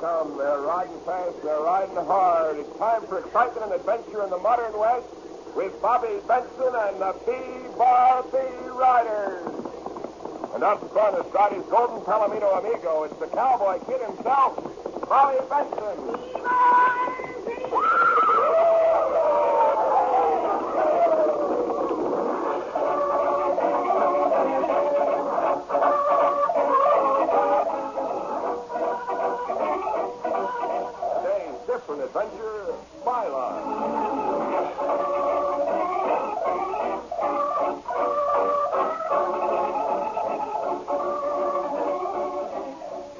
come. They're riding fast. They're riding hard. It's time for excitement and adventure in the modern West with Bobby Benson and the B-Bar Riders. And up front astride his golden Palomino amigo, it's the cowboy kid himself, Bobby Benson. Today's different adventure, Byline.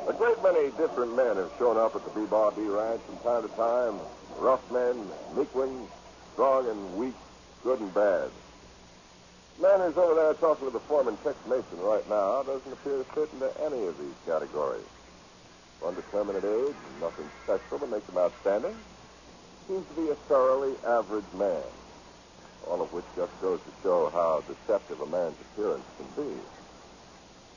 A great many different men have shown up at the B-Bar B Ranch from time to time. Rough men, meek ones, strong and weak, good and bad. Man who's over there talking to the foreman, Tex Mason, right now doesn't appear to fit into any of these categories. Undeterminate age, nothing special that makes him outstanding. Seems to be a thoroughly average man. All of which just goes to show how deceptive a man's appearance can be.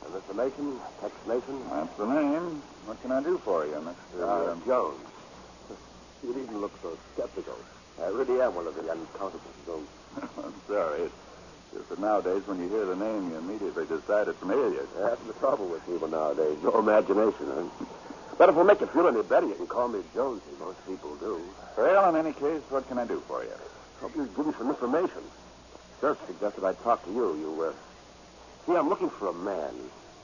And Mr. Mason, Tex Mason? That's the name. What can I do for you, Mr. Uh, Jones. You needn't look so skeptical. I really am one of the uncountable Jones. I'm sorry. It's just that nowadays, when you hear the name, you immediately decide it's familiar. That's the trouble with people nowadays. No imagination, huh? But if it'll make you feel any better, you can call me Jonesy. Most people do. Well, in any case, what can I do for you? Hope you give me some information. Sheriff suggested I talk to you. You, uh... See, I'm looking for a man.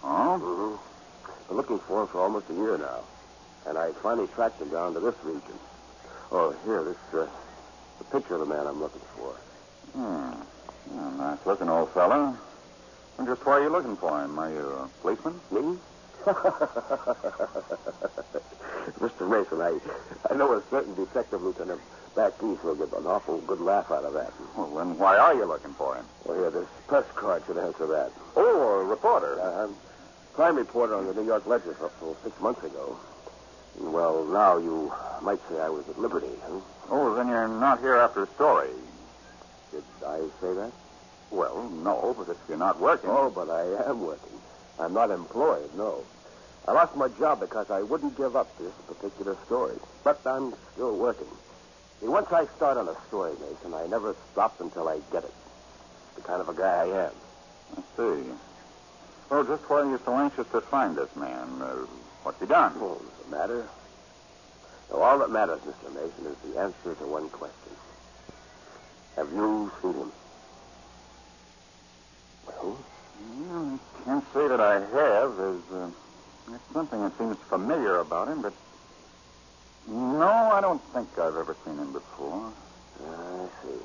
Oh? Mm-hmm. Been looking for him for almost a year now. And I finally tracked him down to this region. Oh, here, this, uh, the picture of the man I'm looking for. Hmm. Yeah, nice looking old fella. And just why are you looking for him? Are you a policeman? Me? Mr. Mason, I, I know a certain detective lieutenant back east will get an awful good laugh out of that. Well, then why are you looking for him? Well, here, this press card should answer that. Oh, a reporter. Uh, I'm crime reporter on the New York Ledger up till six months ago. Well, now you might say I was at liberty, huh? Oh, then you're not here after a story. Did I say that? Well, no, but if you're not working. Oh, but I am working. I'm not employed, no. I lost my job because I wouldn't give up this particular story. But I'm still working. See, once I start on a story, Mason, I never stop until I get it. The kind of a guy I am. I see. Well, just why are you so anxious to find this man? Uh, what's he done? Oh, does it matter? No, all that matters, Mr. Mason, is the answer to one question. Have you seen him? Well, Well, I can't say that I have. There's, uh, there's something that seems familiar about him, but. No, I don't think I've ever seen him before. I see.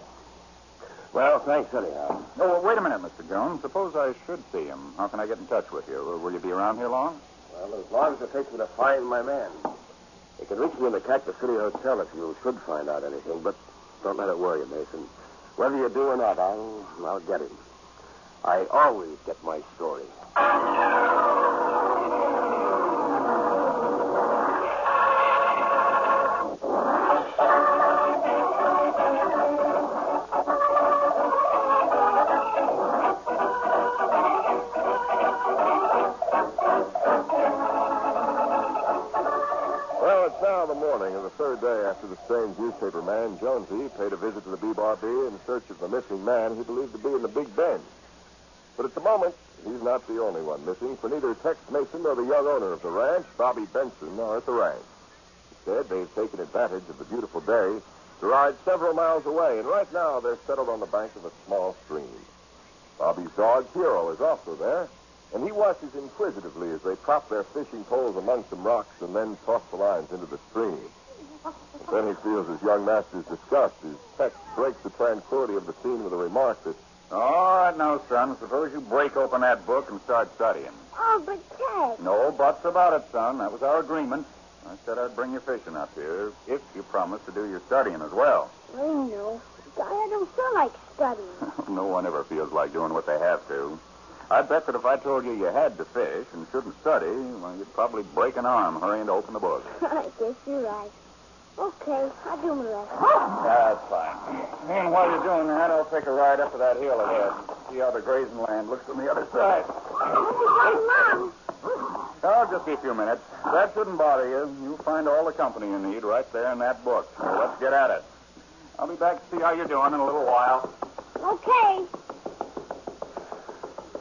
Well, thanks anyhow. Oh, well, wait a minute, Mr. Jones. Suppose I should see him. How can I get in touch with you? Will you be around here long? Well, as long as it takes me to find my man. You can reach me in the Cactus City Hotel if you should find out anything, but don't let it worry you, Mason. Whether you do or not, I'll, I'll get him. I always get my story. Well, it's now the morning of the third day after the strange newspaper man, Jonesy, paid a visit to the B-Bar B in search of the missing man he believed to be in the Big Bend. But at the moment, he's not the only one missing, for neither Tex Mason nor the young owner of the ranch, Bobby Benson, are at the ranch. Instead, they've taken advantage of the beautiful day to ride several miles away, and right now they're settled on the bank of a small stream. Bobby's dog, Hero, is also there, and he watches inquisitively as they prop their fishing poles among some rocks and then toss the lines into the stream. Then he feels his young master's disgust as Tex breaks the tranquility of the scene with a remark that Oh, All right, now, son. Suppose you break open that book and start studying. Oh, but Ted. No buts about it, son. That was our agreement. I said I'd bring you fishing up here if you promised to do your studying as well. I know. But I don't feel like studying. no one ever feels like doing what they have to. I bet that if I told you you had to fish and shouldn't study, well, you'd probably break an arm hurrying to open the book. I guess you're right. Okay, I'll do my lesson. Ah, that's fine. And while you're doing that, I'll take a ride up to that hill ahead. And see how the grazing land looks from the other side. Oh, Mom. Oh, just be a few minutes. That shouldn't bother you. You'll find all the company you need right there in that book. So let's get at it. I'll be back to see how you're doing in a little while. Okay.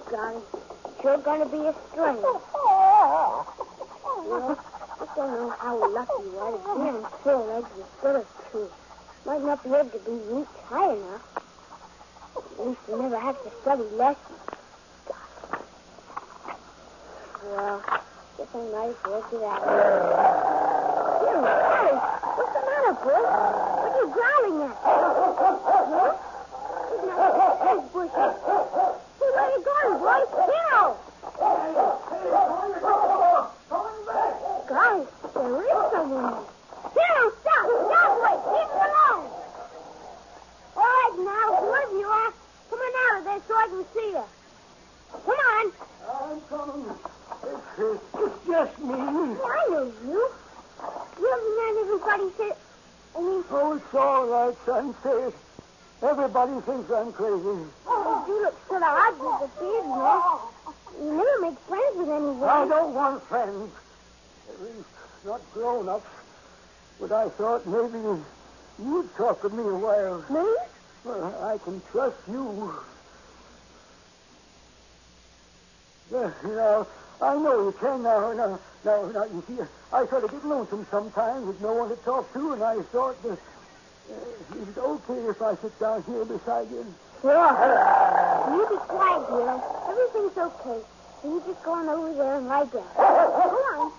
Johnny, you're gonna be a. Well, I don't know how lucky you are to be in four legs instead of two. Might not be able to be reached high enough. At least you never have to study lessons. Well, guess I might as well get out of here. Here, what's the matter, boy? What are you growling at? Huh? No there's bushes. Hey, where are you going, boy? Hero! There is someone. Hero, stop! Stop! Wait! Leave me alone! All right, now, whoever you are, come on out of there so I can see you. Come on. I'm coming. It's, it's just me. I know you. You're the man everybody said. I mean, Oh, it's all right, son. Say. Everybody thinks I'm crazy. oh, you look sort of odd with the beard and. You never make friends with anyone. I don't want friends. Not grown-ups. But I thought maybe you'd talk with me a while. Me? Well, I can trust you. Yeah, now, I know you can now. Now, now, now, you see, I sort of get lonesome sometimes with no one to talk to, and I thought that uh, it was okay if I sit down here beside you. Sure. You be quiet, Hero. Everything's okay. You just go on over there and lie down. Come on.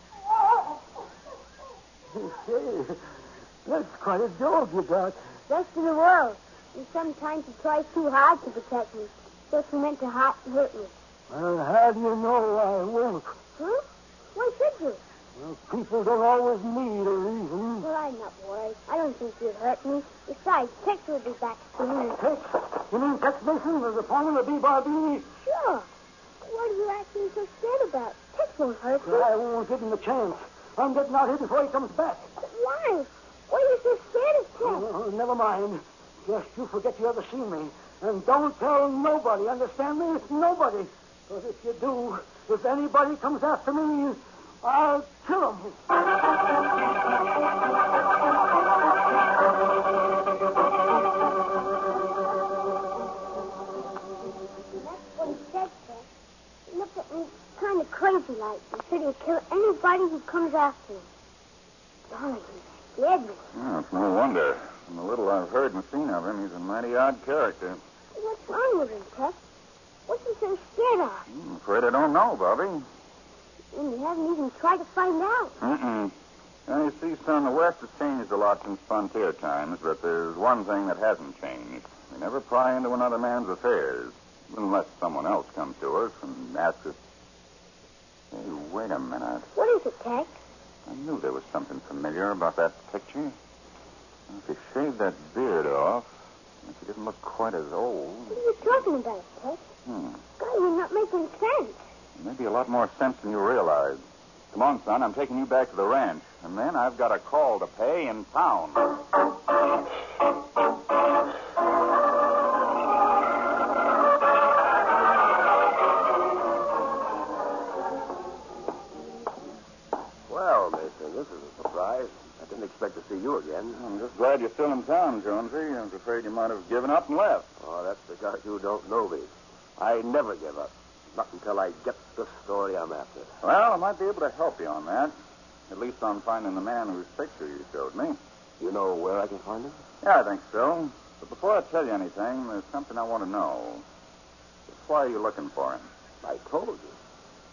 Say, that's quite a dog you got. Best in the world. And sometimes he tries too hard to protect me. Just meant to hurt hurt me. Well, how do you know I won't? Huh? Why should you? Well, people don't always need a reason. Well, I'm not worried. I don't think you'd hurt me. Besides, Tex will be back soon. Tex? You mean Tex Mason was opponent of B. Barbini? Sure. What are you acting so scared about? Tex won't hurt you. I won't give him a chance. I'm getting out here before he comes back. Why? Why are you so scared of? Oh, never mind. Just you forget you ever seen me. And don't tell nobody, understand me? Nobody. Because if you do, if anybody comes after me, I'll kill him. Kind of crazy like and said he'd kill anybody who comes after him. Golly, he scared me. Oh, it's no wonder. From the little I've heard and seen of him, he's a mighty odd character. What's wrong with him, Tex? What's he so scared of? I'm afraid I don't know, Bobby. And you haven't even tried to find out. Mm-mm. Now, you see, son, the West has changed a lot since frontier times, but there's one thing that hasn't changed. We never pry into another man's affairs, unless someone else comes to us and asks us. Hey, wait a minute. What is it, Tex? I knew there was something familiar about that picture. If you shaved that beard off, if he didn't look quite as old, What are you talking about, Tex? hmm, God, you're not making sense. maybe a lot more sense than you realize. Come on, son, I'm taking you back to the ranch, and then I've got a call to pay in town. Surprise. I didn't expect to see you again. I'm just glad you're still in town, Jonesy. I was afraid you might have given up and left. Oh, that's because you don't know me. I never give up. Not until I get the story I'm after. Well, I might be able to help you on that. At least on finding the man whose picture you showed me. You know where I can find him? Yeah, I think so. But before I tell you anything, there's something I want to know. Why are you looking for him? I told you.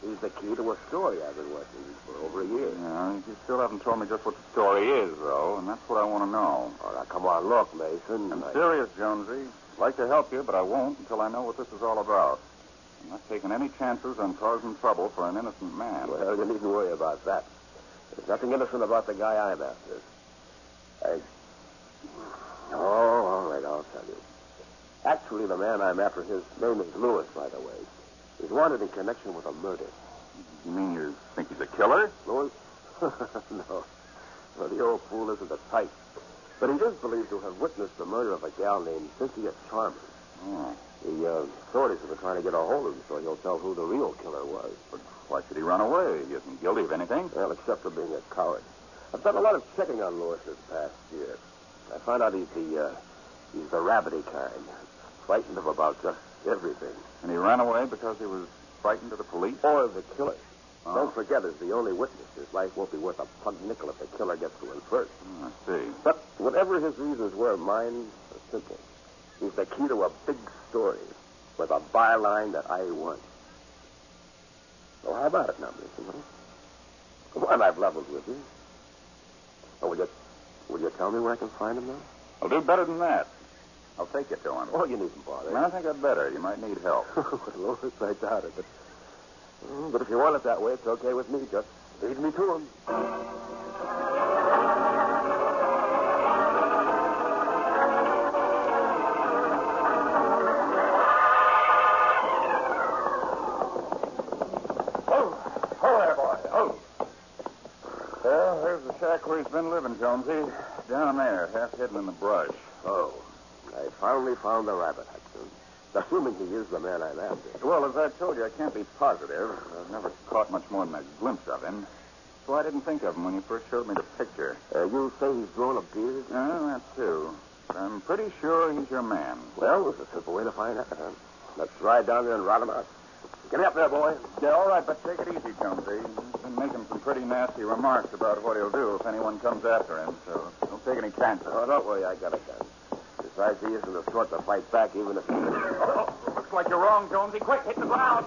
He's the key to a story I've been working for over a year. Yeah, you still haven't told me just what the story is, though, and that's what I want to know. Oh, now, come on, look, Mason. I'm I- serious, Jonesy. I'd like to help you, but I won't until I know what this is all about. I'm not taking any chances on causing trouble for an innocent man. Well, you needn't worry about that. There's nothing innocent about the guy I'm after. I. Oh, all right, I'll tell you. Actually, the man I'm after, his name is Lewis, by the way. He's wanted in connection with a murder. You mean you think he's a killer? Lewis? no. Well, the old fool isn't the type. But he is believed to have witnessed the murder of a gal named Cynthia Chalmers. Oh. The uh, authorities have been trying to get a hold of him so he'll tell who the real killer was. But why should he run away? He isn't guilty of anything. Well, except for being a coward. I've done a lot of checking on Lewis this past year. I found out he's the uh, he's the rabbity kind, frightened of about just everything. And he ran away because he was frightened of the police? Or the killer. Oh. Don't forget, as the only witness, his life won't be worth a pug nickel if the killer gets to him first. Oh, I see. But whatever his reasons were, mine are simple. He's the key to a big story with a byline that I want. So how about it now, Mr. Come on, I've leveled with you. Oh, will you, will you tell me where I can find him now? I'll do better than that. I'll take you to him. Oh, you needn't bother. I think I'd better. You might need help. well, Lois, I doubt it. But, Mm, but if you want it that way, it's okay with me. Just lead me to him. Oh, oh there, boy. Oh. Well, there's the shack where he's been living, Jonesy. Down there, half hidden in the brush. Oh, finally found the rabbit, Hudson. Assuming he is the man I'm after. Well, as I told you, I can't be positive. I've never caught much more than a glimpse of him. So I didn't think of him when you first showed me the picture. Uh, you say he's grown a beard? Oh, that too. I'm pretty sure he's your man. Well, there's a simple way to find out. Huh? Let's ride down there and rout him out. Get me up there, boy. Yeah, all right, but take it easy, Jonesy. He's been making some pretty nasty remarks about what he'll do if anyone comes after him, so don't take any chances. Oh, don't worry, I got a gun. Besides, he isn't the sort to fight back even if he... Oh, looks like you're wrong, Jonesy. Quick, hit the ground.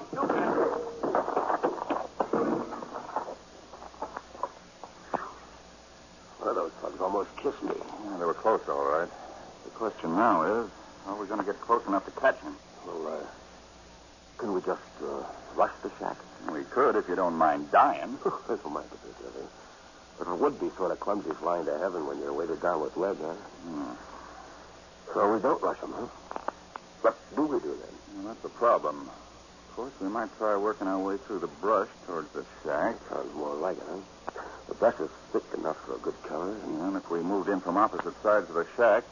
One of those thugs almost kissed me. Yeah, they were close, all right. The question now is, how are we going to get close enough to catch him? Well, uh, can we just uh, rush the shack? We could if you don't mind dying. This will mind a bit, I think. But it would be sort of clumsy flying to heaven when you're weighted down with lead, huh? Hmm. So we don't rush them, huh? What do we do then? Well, that's the problem. Of course, we might try working our way through the brush towards the shack. Sounds more like it, huh? The brush is thick enough for a good cover. And, And if we moved in from opposite sides of the shack,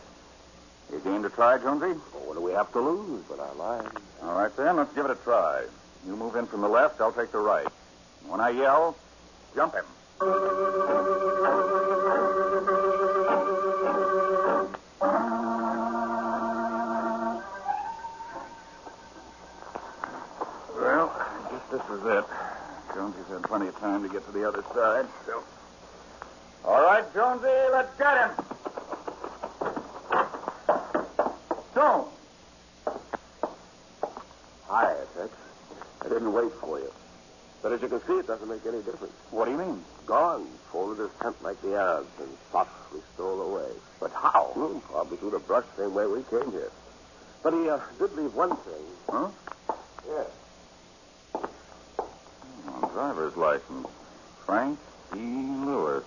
you game to try, Jonesy? well, what do we have to lose but our lives? All right, then, let's give it a try. You move in from the left, I'll take the right. When I yell, jump him. Is it. Jonesy's had plenty of time to get to the other side, so. All right, Jonesy, let's get him. Jones. Hi, Tex. I didn't wait for you. But as you can see, it doesn't make any difference. What do you mean? Gone. Folded his tent like the Arabs and softly stole away. But how? Hmm, probably through the brush same way we came here. But he uh, did leave one thing. Huh? Yeah. Driver's license. Frank E. Lewis.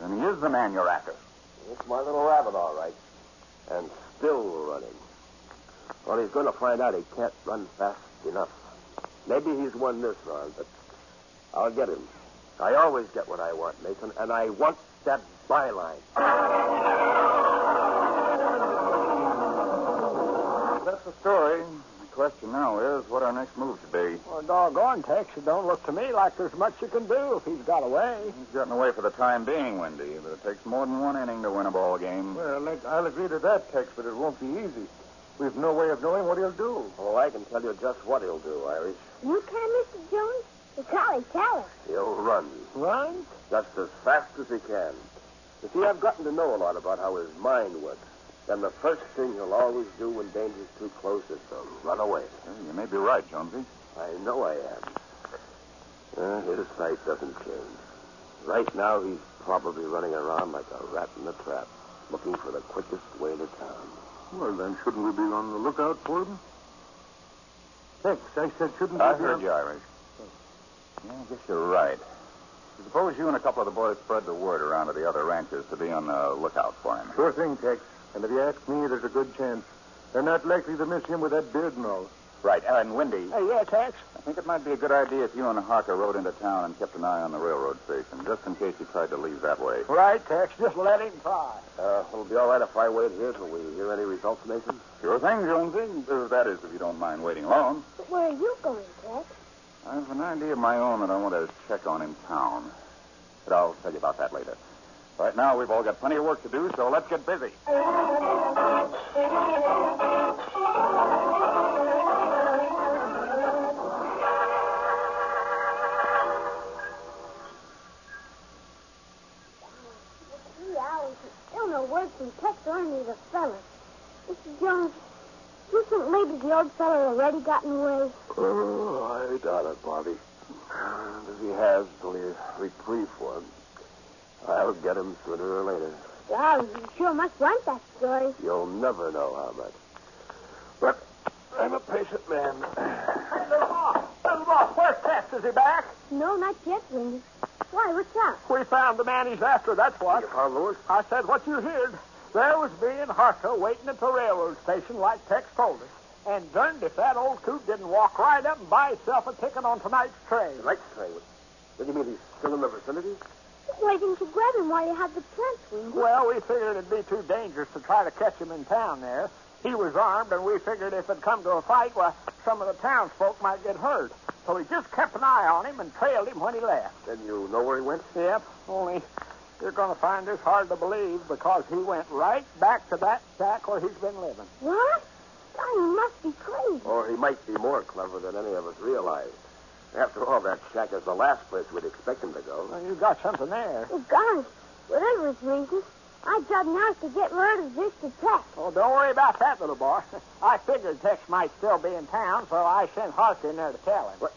Then he is the man you're after. It's my little rabbit, all right. And still running. Well, he's going to find out he can't run fast enough. Maybe he's won this round, but I'll get him. I always get what I want, Mason, and I want that byline. That's the story. The question now is what our next move should be. Well, doggone, Tex, it don't look to me like there's much you can do if he's got away. He's gotten away for the time being, Windy, but it takes more than one inning to win a ball game. Well, I'll agree to that, Tex, but it won't be easy. We've no way of knowing what he'll do. Oh, I can tell you just what he'll do, Irish. You can, Mr. Jones? The collie tell us. He'll run. Run? Just as fast as he can. You see, I've gotten to know a lot about how his mind works. And the first thing you'll always do when danger's too close is to run away. Well, you may be right, Jonesy. I know I am. Uh, his sight doesn't change. Right now, he's probably running around like a rat in a trap, looking for the quickest way to town. Well, then, shouldn't we be on the lookout for him? Tex, I said, shouldn't I we I heard on- you, Irish. Yeah, I guess you're right. Suppose you and a couple of the boys spread the word around to the other ranchers to be on the lookout for him. Sure thing, Tex. And if you ask me, there's a good chance. They're not likely to miss him with that beard and all. Right. And Windy, Hey, yeah, Tex? I think it might be a good idea if you and Harker rode into town and kept an eye on the railroad station, just in case he tried to leave that way. Right, Tex. Just let him try. Uh, it'll be all right if I wait here till we hear any results, Mason? Sure thing, Jonesy. Uh, that is, if you don't mind waiting long. But where are you going, Tex? I have an idea of my own that I want to check on in town. But I'll tell you about that later. Right now, we've all got plenty of work to do, so let's get busy. Three hours. Still no word from Tex or the fellas. Mr. Jones, you think maybe the old fella already gotten away? Oh, I doubt it, Bobby. If he has till he's reprieve for him, I'll get him sooner or later. Well, you sure must want that story. You'll never know how much. But I'm a patient man. Hey, little boss. Little boss, where's Tex? Is he back? No, not yet, Windy. Why, what's up? We found the man he's after, that's what. You found Lewis? I said what you heard. There was me and Harker waiting at the railroad station like Tex told us. And darned if that old coot didn't walk right up and buy himself a ticket on tonight's train. The night train. Then you mean he's still in the vicinity? Why didn't you grab him while you had the chance, Windy? Well, we figured it'd be too dangerous to try to catch him in town there. He was armed, and we figured if it come to a fight, well, some of the townsfolk might get hurt. So we just kept an eye on him and trailed him when he left. Then you know where he went? Yep, only you're going to find this hard to believe because he went right back to that shack where he's been living. What? Johnny must be crazy. Or he might be more clever than any of us realize. After all, that shack is the last place we'd expect him to go. Well, you got something there. Oh, gosh. Whatever his reasons, I'd judge now to get word of this to Tex. Oh, don't worry about that, little boy. I figured Tex might still be in town, so I sent Harker in there to tell him. What?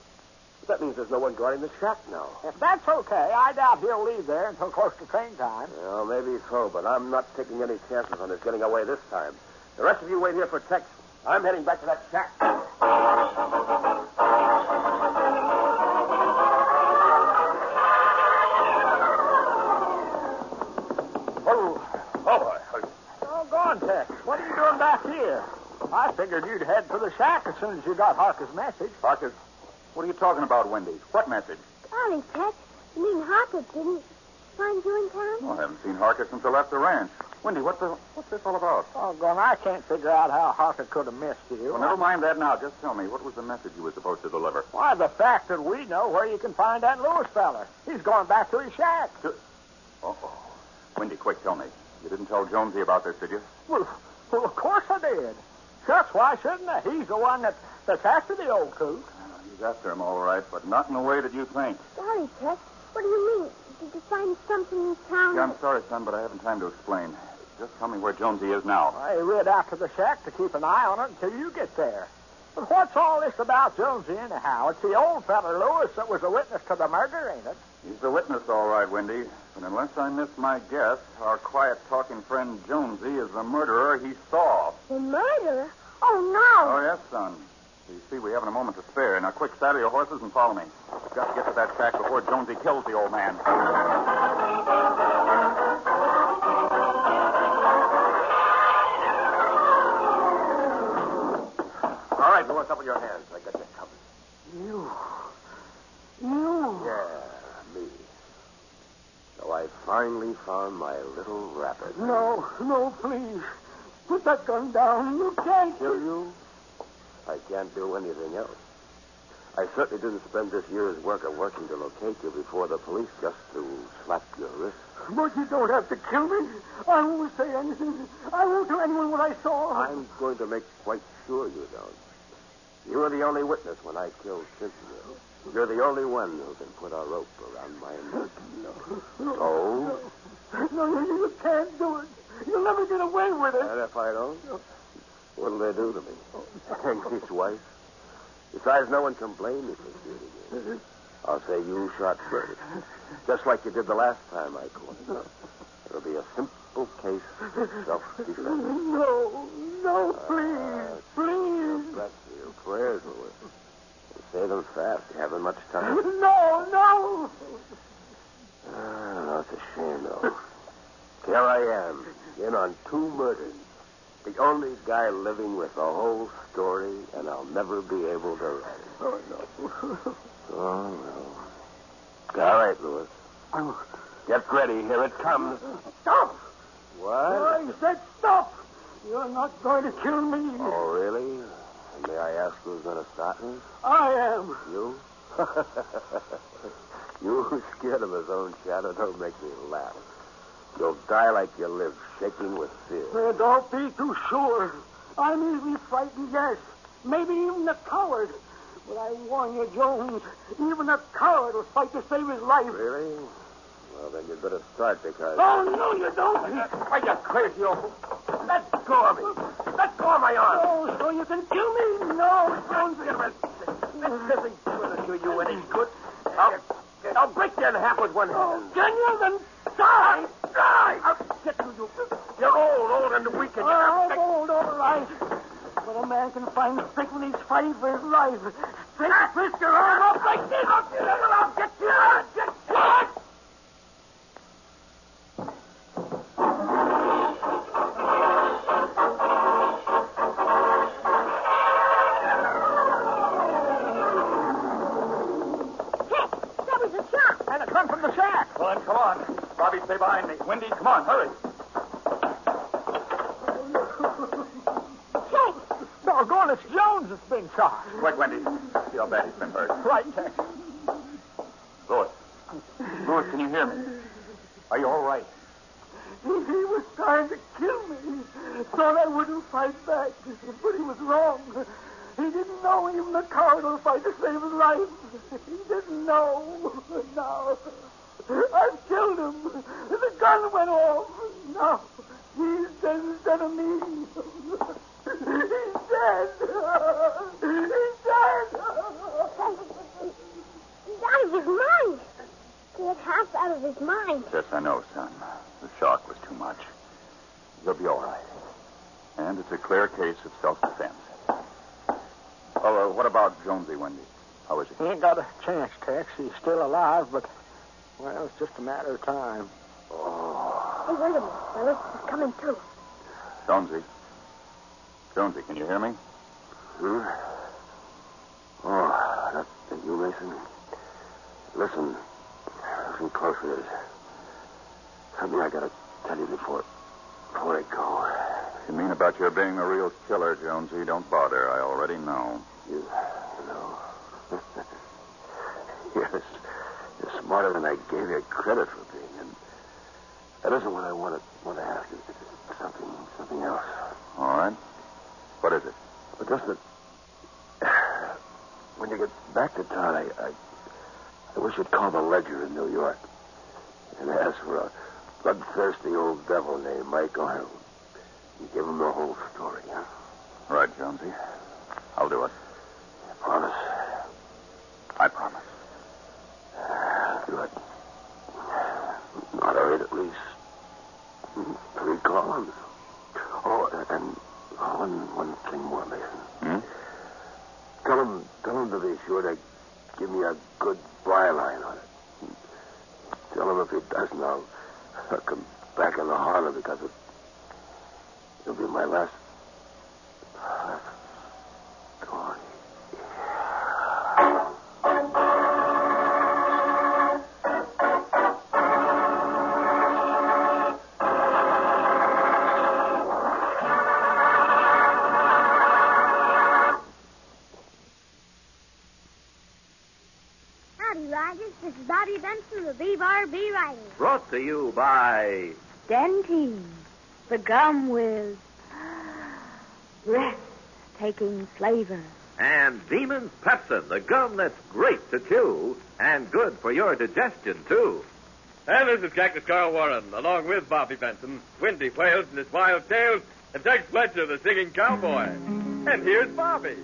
That means there's no one guarding the shack now. If that's okay, I doubt he'll leave there until close to train time. Well, maybe so, but I'm not taking any chances on his getting away this time. The rest of you wait here for Tex. I'm heading back to that shack. Figured you'd head for the shack as soon as you got Harker's message. Harker, what are you talking about, Windy? What message? Golly, Tex, you mean Harker didn't find you in town? Oh, I haven't seen Harker since I left the ranch. Windy, what the, what's this all about? Oh, Gone, I can't figure out how Harker could have missed you. Well, never mind that now. Just tell me, what was the message you were supposed to deliver? Why, the fact that we know where you can find that Lewis feller. He's going back to his shack. Oh, Windy, quick, tell me. You didn't tell Jonesy about this, did you? Well, well, of course I did. Shucks, why shouldn't I? He's the one that, that's after the old coot. Uh, he's after him, all right, but not in the way that you think. Golly, Tex, what do you mean? Did you find something in town? Yeah, I'm sorry, son, but I haven't time to explain. Just tell me where Jonesy is now. I rid out to the shack to keep an eye on it until you get there. But what's all this about Jonesy, anyhow? It's the old feller Lewis that was a witness to the murder, ain't it? He's the witness, all right, Windy. But unless I miss my guess, our quiet talking friend Jonesy is the murderer he saw. The murderer? Oh, no. Oh, yes, son. You see, we haven't a moment to spare. Now, quick, saddle your horses and follow me. We've got to get to that shack before Jonesy kills the old man. All right, Lewis, up with your hands. I got you covered. You. You. Yeah. So I finally found my little rabbit. No, no, please. Put that gun down. You can't. Kill you? I can't do anything else. I certainly didn't spend this year's work of working to locate you before the police just to slap your wrist. But you don't have to kill me. I won't say anything. I won't tell anyone what I saw. I'm going to make quite sure you don't. You were the only witness when I killed Cynthia. You're the only one who can put a rope around my neck. So? No, you, you can't do it. You'll never get away with it. And if I don't, what'll they do to me? Hang his wife? Besides, no one can blame me for shooting you. I'll say you shot first. Just like you did the last time I caught you. It'll be a simple case of self-defense. No, no, please, uh, please. Bless you. Prayers, Lewis. Say them fast. You haven't much time. No, no. Ah, it's a shame, though. Here I am, in on two murders. The only guy living with the whole story, and I'll never be able to write it. Oh, no. Oh, no. All right, Lewis. Oh, Get ready. Here it comes. stop! What? I said stop! You're not going to kill me. Oh, really? And may I ask who's going to stop me? I am. You? you scared of his own shadow don't make me laugh. You'll die like you live, shaking with fear. Uh, don't be too sure. I'm easily frightened, yes. Maybe even a coward. But I warn you, Jones, even a coward will fight to save his life. Really? Well, then you'd better start because. Oh, no, you don't. Are you crazy, old? Let go of me. Let of my arm. Oh, so you can kill me? No, Jones. This isn't going to do you any good. I'll, I'll break you in half with one hand. Oh, can you? Then die. Die. I'll get to you. You're old, old and weak, and Oh, you're... old, all right. But a man can find strength when he's fighting for his life. Take a twist your arm off like this. You. I'll get you. I'll get you. Bobby, stay behind me. Windy, come on, hurry. Hey, Doggone, it's Jones that's been shot. Quick, Windy. See how bad he's been hurt. Right, Tex. Lewis. Lewis, can you hear me? Are you all right? He, he was trying to kill me. Thought I wouldn't fight back. But he was wrong. He didn't know even the coward will fight to save his life. He didn't know. Now, I've killed him. The gun went off. Now, he's dead instead of me. He's dead. He's dead. he's out of his mind. He's half out of his mind. Yes, I know, son. The shock was too much. You'll be all right. And it's a clear case of self-defense. Oh, uh, what about Jonesy, Windy? How is he? He ain't got a chance, Tex. He's still alive, but, well, it's just a matter of time. Hey, wait a minute, fellas. He's coming too. Jonesy. Jonesy, can you hear me? Hmm? Oh, that, that you, Mason? Listen. Listen closely. There's something I gotta tell you before, before I go. You mean about your being the real killer, Jonesy? Don't bother. I already know. You, you know. yes, you're smarter than I gave you credit for being. And that isn't what I want to, want to ask you. It's something, something else. All right. What is it? But just that when you get back to town, I, I, I wish you'd call the Ledger in New York and ask for a bloodthirsty old devil named Mike Arnold. You give him the whole story, huh? Right, Jonesy. I'll do it. I promise. I promise. Good. Moderate at least three columns. Oh, and one one thing more, Mason. Hmm? Tell him, tell him to be sure to give me a good byline on it. Tell him if he doesn't, I'll, I'll come back in the harbor because it, it'll be my last to you by Dentyne, the gum with breathtaking flavor. and Beeman's Pepsin, the gum that's great to chew and good for your digestion, too. And this is Cactus Carl Warren, along with Bobby Benson, Windy Wales and his wild tales, and Tex Fletcher, the singing cowboy. And here's Bobby.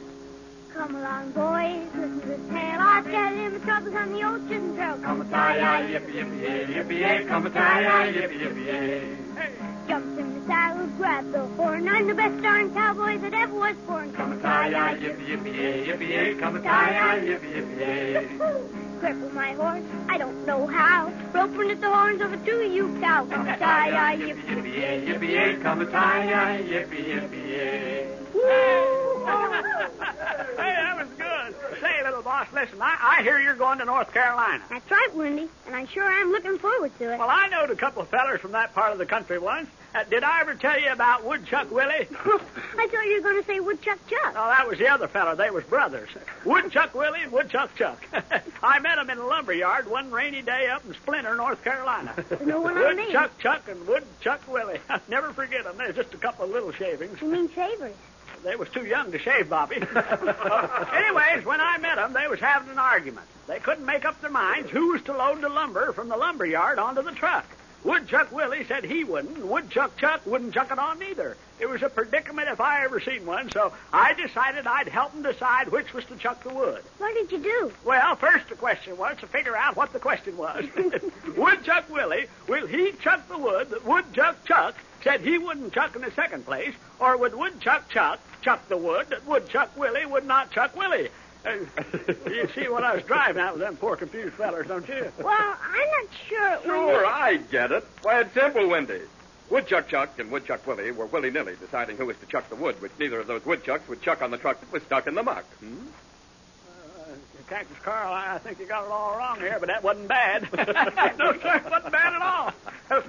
Come along, boys, listen to this tale. I'll tell him the troubles on the ocean trail. Come a tie yippee yippee yippee come a tie yippee yippee Jumps in the saddle, grabs the horn. I'm the best darn cowboy that ever was born. Come a tie, yippee yippee yippee come a tie yippee yippee Cripple my horse. I don't know how. Roping at the horns of a two-you cow. Come a tie, yippee, yippee, yippee, yippee, come a tie, yippee, yippee, hey, that was good. Listen, I, I hear you're going to North Carolina. That's right, Windy, and I sure am looking forward to it. Well, I knowed a couple of fellers from that part of the country once. Uh, did I ever tell you about Woodchuck Willie? I thought you were going to say Woodchuck Chuck. Oh, that was the other feller. They was brothers. Woodchuck Willie and Woodchuck Chuck. I met met 'em in a lumber yard one rainy day up in Splinter, North Carolina. no one on Woodchuck Chuck and Woodchuck Willie. I'll never forget 'em. There's just a couple of little shavings. You mean shavers? They was too young to shave, Bobby. Anyways, when I met 'em, they was having an argument. They couldn't make up their minds who was to load the lumber from the lumber yard onto the truck. Woodchuck Willie said he wouldn't. Woodchuck Chuck wouldn't chuck it on neither. It was a predicament if I ever seen one, so I decided I'd help 'em decide which was to chuck the wood. What did you do? Well, first the question was to figure out what the question was. Woodchuck Willie, will he chuck the wood that Woodchuck Chuck said he wouldn't chuck in the second place, or would Woodchuck Chuck chuck the wood that Woodchuck Willie would not chuck Willie? Uh, you see what I was driving at with them poor confused fellers, don't you? Well, I'm not sure. Sure, I get it. Why, it's simple, Windy. Woodchuck Chuck and Woodchuck Willie were willy-nilly deciding who was to chuck the wood, which neither of those woodchucks would chuck on the truck that was stuck in the muck. Hmm? Uh, Cactus Carl, I think you got it all wrong here, but that wasn't bad. no, sir, it wasn't bad at all.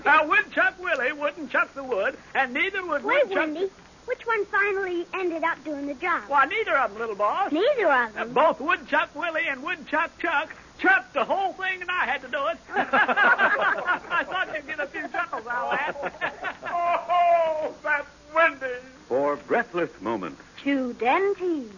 Now, Woodchuck Willie wouldn't chuck the wood, and neither would Wait, Woodchuck... Windy. Which one finally ended up doing the job? Why, neither of them, little boss. Neither of Uh, them. both Woodchuck Willie and Woodchuck Chuck chucked the whole thing, and I had to do it. I thought you'd get a few chuckles out of that. oh, that's windy. For breathless moments, Chew Dentyne,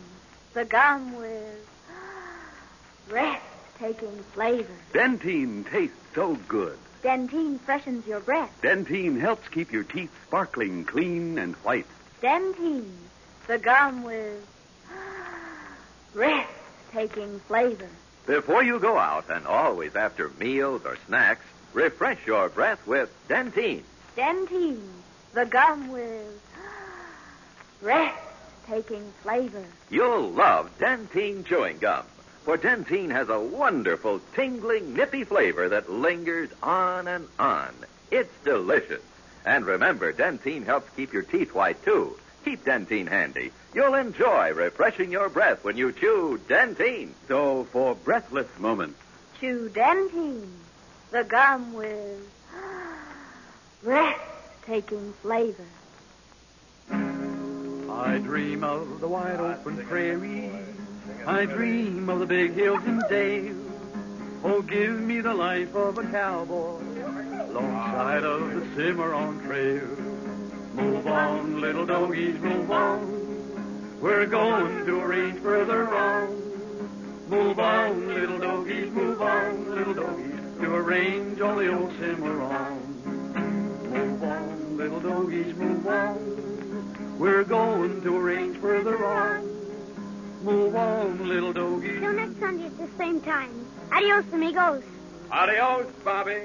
the gum with breathtaking flavor. Dentyne tastes so good. Dentyne freshens your breath. Dentyne helps keep your teeth sparkling clean and white. Dentyne, the gum with breathtaking flavor. Before you go out, and always after meals or snacks, refresh your breath with Dentyne. Dentyne, the gum with breathtaking flavor. You'll love Dentyne chewing gum, for Dentyne has a wonderful, tingling, nippy flavor that lingers on and on. It's delicious. And remember, Dentyne helps keep your teeth white, too. Keep Dentyne handy. You'll enjoy refreshing your breath when you chew Dentyne. So, for breathless moments, Chew Dentyne, the gum with breathtaking flavor. I dream of the wide open prairie. I dream of the big hills and dales. Oh, give me the life of a cowboy alongside of the Cimarron Trail. Move on, little doggies, move on. We're going to a range further on. Move on, little doggies, move on, little doggies, to a range on the old Cimarron. Move on, little doggies, move on. We're going to a range further on. Move on, little doggies. Till next Sunday at the same time. Adios, amigos. Adios, Bobby.